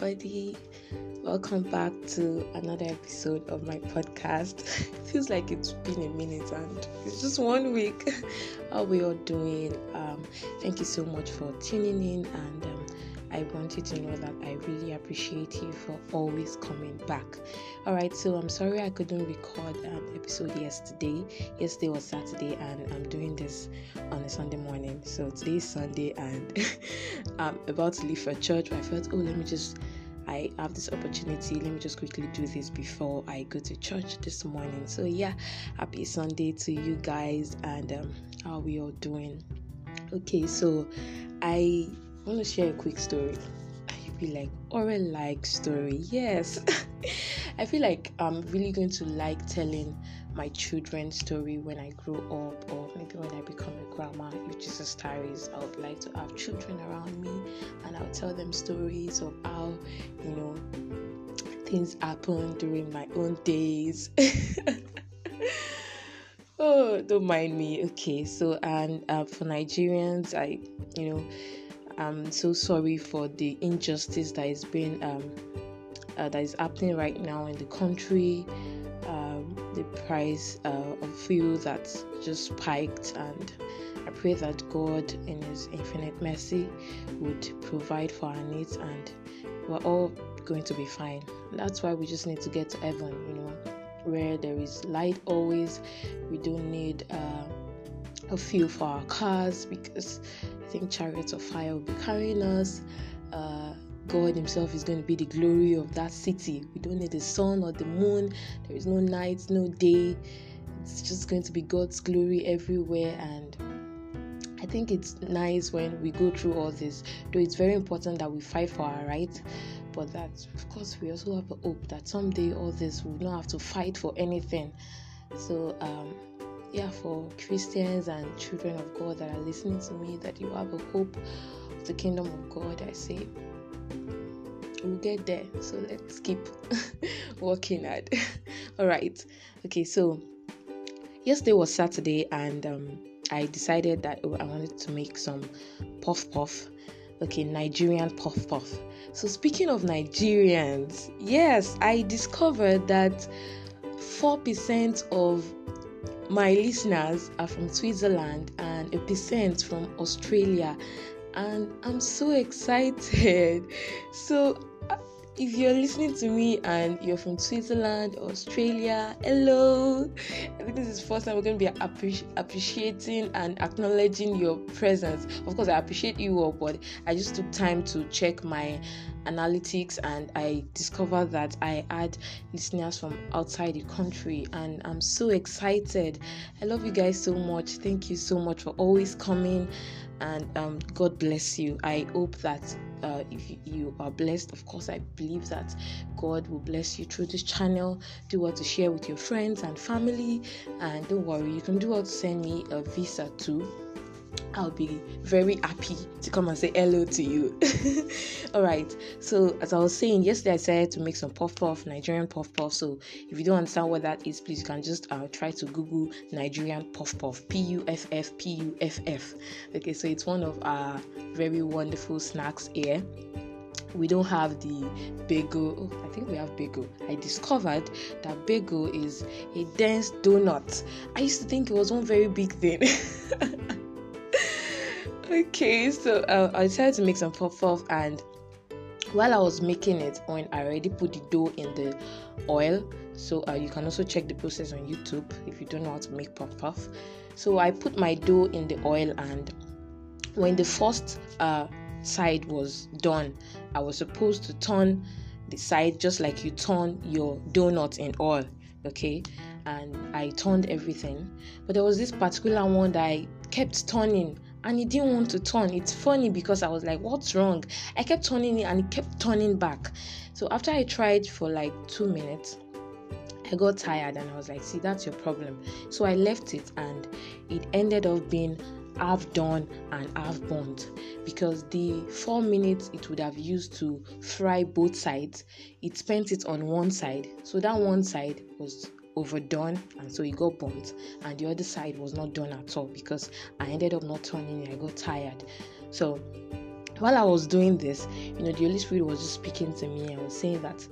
everybody. Welcome back to another episode of my podcast. Feels like it's been a minute and it's just one week. How we all doing? Um, thank you so much for tuning in, and um, I want you to know that I really appreciate you for always coming back. All right, so I'm sorry I couldn't record an episode yesterday. Yesterday was Saturday, and I'm doing this on a Sunday morning. So today is Sunday, and I'm about to leave for church. I felt, oh, let me just I have this opportunity. Let me just quickly do this before I go to church this morning. So yeah, happy Sunday to you guys, and um, how are we all doing? Okay, so I want to share a quick story. You'd be like, or a like story. Yes. I feel like I'm really going to like telling my children's story when I grow up, or maybe when I become a grandma. If Jesus tarries, I would like to have children around me and I'll tell them stories of how, you know, things happened during my own days. oh, don't mind me. Okay, so, and uh, for Nigerians, I, you know, I'm so sorry for the injustice that is being um, uh, that is happening right now in the country. Um, the price uh, of fuel that just spiked, and I pray that God, in His infinite mercy, would provide for our needs, and we're all going to be fine. That's why we just need to get to heaven, you know, where there is light always. We don't need. Uh, a fuel for our cars because think chariots of fire will be carrying us. Uh, God Himself is going to be the glory of that city. We don't need the sun or the moon. There is no night, no day. It's just going to be God's glory everywhere. And I think it's nice when we go through all this. Though it's very important that we fight for our rights, but that, of course, we also have a hope that someday all this will not have to fight for anything. So, um, yeah, for Christians and children of God that are listening to me, that you have a hope of the kingdom of God, I say we'll get there. So let's keep working hard. All right. Okay, so yesterday was Saturday, and um, I decided that oh, I wanted to make some puff puff. Okay, Nigerian puff puff. So speaking of Nigerians, yes, I discovered that four percent of my listeners are from Switzerland and a percent from Australia, and I'm so excited. So, if you're listening to me and you're from Switzerland, Australia, hello. I think this is first time we're going to be appreci- appreciating and acknowledging your presence. Of course, I appreciate you all, but I just took time to check my analytics and I discovered that I had listeners from outside the country and I'm so excited. I love you guys so much. Thank you so much for always coming and um, God bless you. I hope that uh, if you are blessed, of course, I believe that God will bless you through this channel. Do what to share with your friends and family, and don't worry, you can do what to send me a visa too. I'll be very happy to come and say hello to you. All right. So as I was saying yesterday, I said to make some puff puff Nigerian puff puff. So if you don't understand what that is, please you can just uh, try to Google Nigerian puff puff. P U F F P U F F. Okay. So it's one of our very wonderful snacks here we don't have the bagel. Oh, I think we have bagel. I discovered that bagel is a dense donut. I used to think it was one very big thing. okay, so uh, I decided to make some puff puff, and while I was making it, when I already put the dough in the oil, so uh, you can also check the process on YouTube if you don't know how to make puff puff. So I put my dough in the oil, and when the first uh, side was done, I was supposed to turn the side just like you turn your donut in oil, okay? And I turned everything, but there was this particular one that I kept turning and he didn't want to turn. It's funny because I was like, What's wrong? I kept turning it and it kept turning back. So after I tried for like two minutes, I got tired and I was like, See, that's your problem. So I left it and it ended up being half done and half burnt because the four minutes it would have used to fry both sides, it spent it on one side. So that one side was overdone and so it got burnt and the other side was not done at all because I ended up not turning I got tired so while I was doing this, you know, the Holy Spirit was just speaking to me and was saying that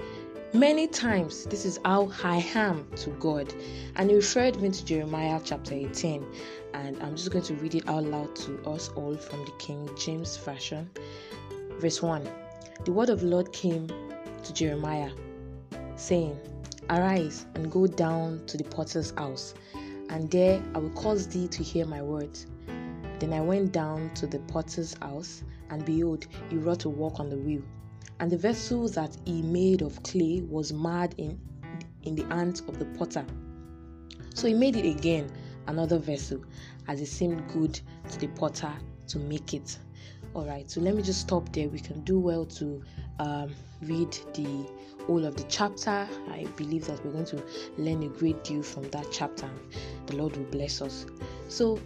many times this is how I am to God. And he referred me to Jeremiah chapter 18. And I'm just going to read it out loud to us all from the King James Version. Verse 1 The word of the Lord came to Jeremiah, saying, Arise and go down to the potter's house, and there I will cause thee to hear my words. Then I went down to the potter's house, and behold, he wrought a work on the wheel. And the vessel that he made of clay was marred in, in the hands of the potter. So he made it again, another vessel, as it seemed good to the potter to make it. Alright, so let me just stop there. We can do well to um, read the whole of the chapter. I believe that we're going to learn a great deal from that chapter. The Lord will bless us. So,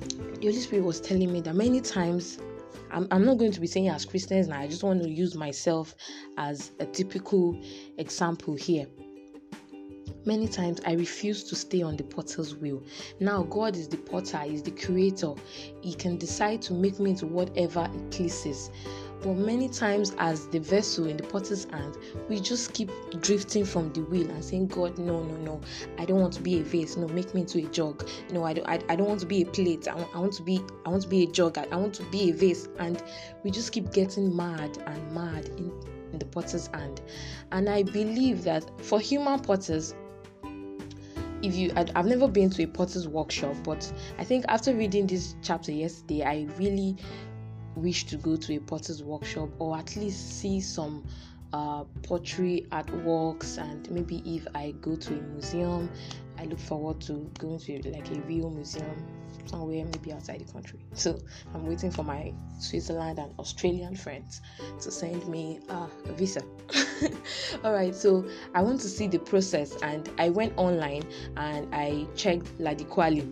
the Holy Spirit was telling me that many times I'm, I'm not going to be saying as Christians now, I just want to use myself as a typical example here. Many times I refuse to stay on the potter's wheel. Now, God is the potter, He's the creator. He can decide to make me into whatever He pleases. But many times, as the vessel in the potter's hand, we just keep drifting from the wheel and saying, God, no, no, no, I don't want to be a vase. No, make me into a jug. No, I don't, I, I don't want to be a plate. I want, I want to be, I want to be a jug. I, I want to be a vase. And we just keep getting mad and mad in, in the potter's hand. And I believe that for human potters, if you I've never been to a potter's workshop but i think after reading this chapter yesterday i really wish to go to a potter's workshop or at least see some uh, pottery artworks and maybe if i go to a museum i look forward to going to like a real museum somewhere maybe outside the country. So i'm waiting for my switzerland and australian friends to send me uh, a visa. All right so i want to see the process and i went online and i checked Ladi Kwali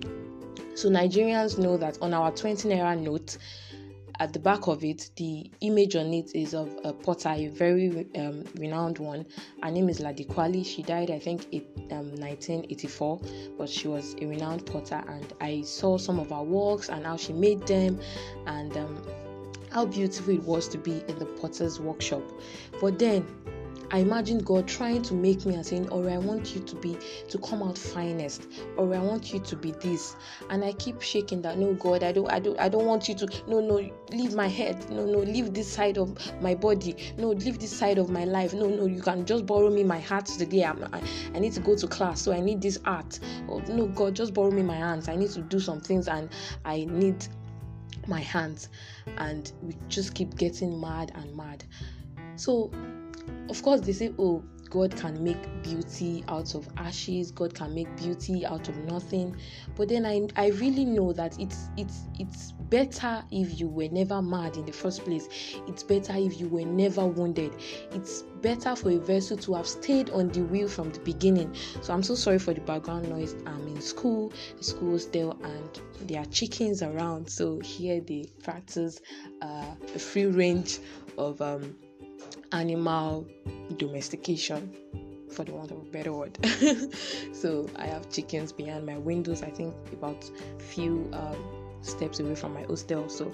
so nigerians know that on our 20 naira note at the back of it, the image on it is of a potter, a very um, renowned one. Her name is Ladi Kwali. She died, I think, in um, 1984, but she was a renowned potter. And I saw some of her works and how she made them, and um, how beautiful it was to be in the potter's workshop. But then I imagine God trying to make me and saying, or I want you to be to come out finest, or I want you to be this. And I keep shaking that, no, God, I don't, I don't, I don't want you to, no, no, leave my head, no, no, leave this side of my body, no, leave this side of my life, no, no, you can just borrow me my heart today. I'm, I, I need to go to class, so I need this art. Oh, no, God, just borrow me my hands. I need to do some things, and I need my hands. And we just keep getting mad and mad. So of course they say oh god can make beauty out of ashes god can make beauty out of nothing. But then i i really know that it's it's it's better if you were never mad in the first place. It's better if you were never wounded. It's better for a vessel to have stayed on the wheel from the beginning. So i'm so sorry for the background noise. I'm in school. The school is there and there are chickens around. So here they practice uh, a free range of um, animal domestication for the want of a better word. So i have chickens behind my windows i think about few um, steps away from my hostel so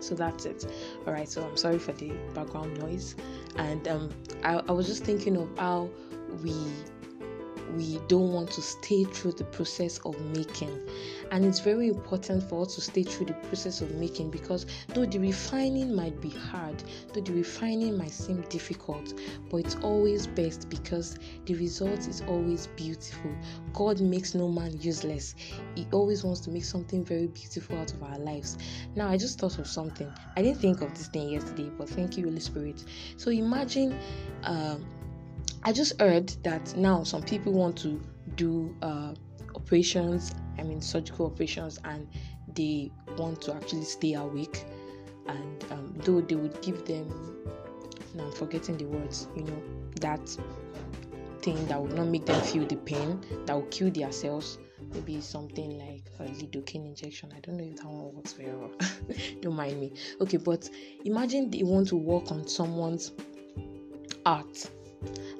so that's it. All right so i'm sorry for the background noise. And um, I, I was just thinking of how we we don't want to stay through the process of making. And it's very important for us to stay through the process of making because though the refining might be hard, though the refining might seem difficult, but it's always best because the result is always beautiful. God makes no man useless, He always wants to make something very beautiful out of our lives. Now, I just thought of something. I didn't think of this thing yesterday, but thank you, Holy Spirit. So imagine. Uh, I just heard that now some people want to do uh, operations, I mean surgical operations, and they want to actually stay awake. And um, though they would give them, now I'm forgetting the words, you know, that thing that would not make them feel the pain, that will kill their cells. Maybe something like a lidocaine injection. I don't know if that one works very well. don't mind me. Okay, but imagine they want to work on someone's art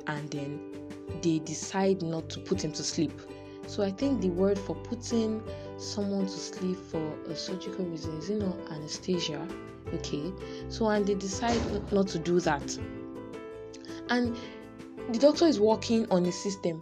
and then they decide not to put him to sleep. So I think the word for putting someone to sleep for a surgical reason? Is it not anesthesia? Okay, so and they decide not to do that, and the doctor is working on the system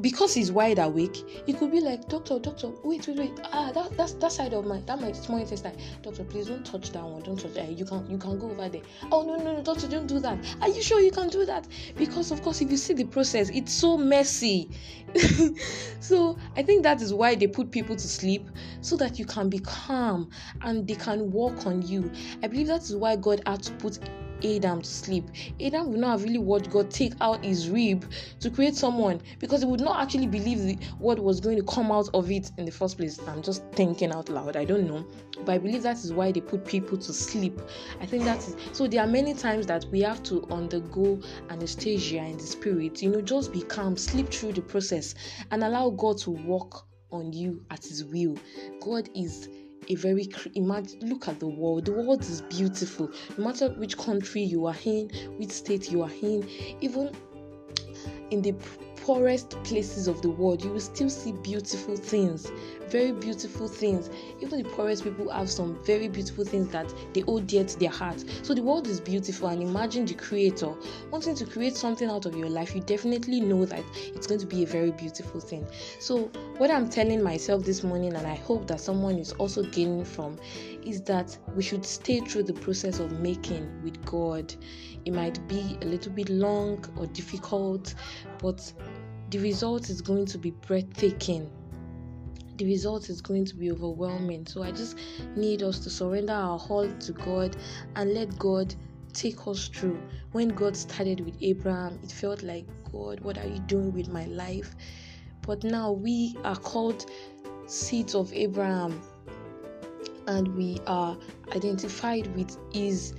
because he's wide awake, he could be like, Doctor, doctor, wait, wait, wait. Ah, that that's that side of my that my small intestine. Doctor, please don't touch that one. Don't touch that. You can you can go over there. Oh no, no, no, doctor, don't do that. Are you sure you can do that? Because of course, if you see the process, it's so messy. so I think that is why they put people to sleep so that you can be calm and they can work on you. I believe that is why God had to put Adam to sleep. Adam would not have really watched God take out his rib to create someone because he would not actually believe the, what was going to come out of it in the first place. I'm just thinking out loud. I don't know. But I believe that is why they put people to sleep. I think that is so. There are many times that we have to undergo anesthesia in the spirit. You know, just be calm, sleep through the process, and allow God to work on you at His will. God is a very imagine look at the world. The world is beautiful. No matter which country you are in which state you are in even in the poorest places of the world, you will still see beautiful things, very beautiful things. Even the poorest people have some very beautiful things that they hold dear to their heart. So the world is beautiful, and imagine the creator wanting to create something out of your life. You definitely know that it's going to be a very beautiful thing. So, what I'm telling myself this morning, and I hope that someone is also gaining from, is that we should stay through the process of making with God. It might be a little bit long or difficult, but the result is going to be breathtaking. The result is going to be overwhelming. So I just need us to surrender our whole to God and let God take us through. When God started with Abraham, it felt like, God, what are you doing with my life? But now we are called seeds of Abraham and we are identified with his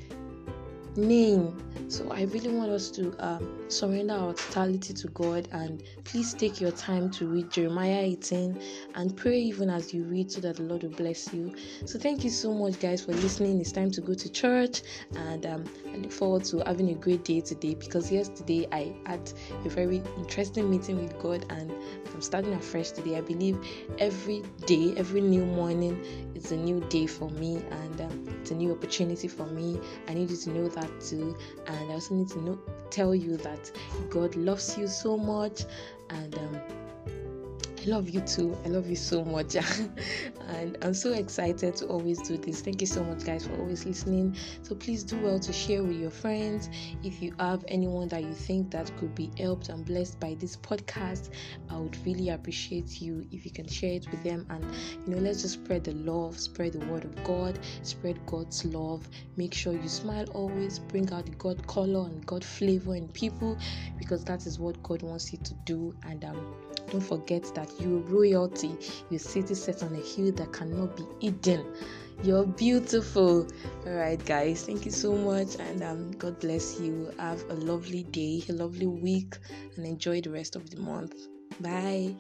name. So I really want us to um, surrender our totality to God and please take your time to read Jeremiah 18 and pray even as you read so that the Lord will bless you. So thank you so much, guys, for listening. It's time to go to church and um, I look forward to having a great day today because yesterday I had a very interesting meeting with God and I'm starting afresh today. I believe every day, every new morning is a new day for me and um, it's a new opportunity for me. I need you to know that And I also need to know, tell you that God loves you so much and um, love you too. I love you so much. and I'm so excited to always do this. Thank you so much, guys, for always listening. So please do well to share with your friends. If you have anyone that you think that could be helped and blessed by this podcast, I would really appreciate you if you can share it with them. And you know, let's just spread the love, spread the word of God, spread God's love. Make sure you smile always, bring out the God color and God flavor in people because that is what God wants you to do. And um don't forget that you're royalty, you're city set on a hill that cannot be hidden. You're beautiful. All right, guys. Thank you so much, and um, God bless you. Have a lovely day, a lovely week, and enjoy the rest of the month. Bye.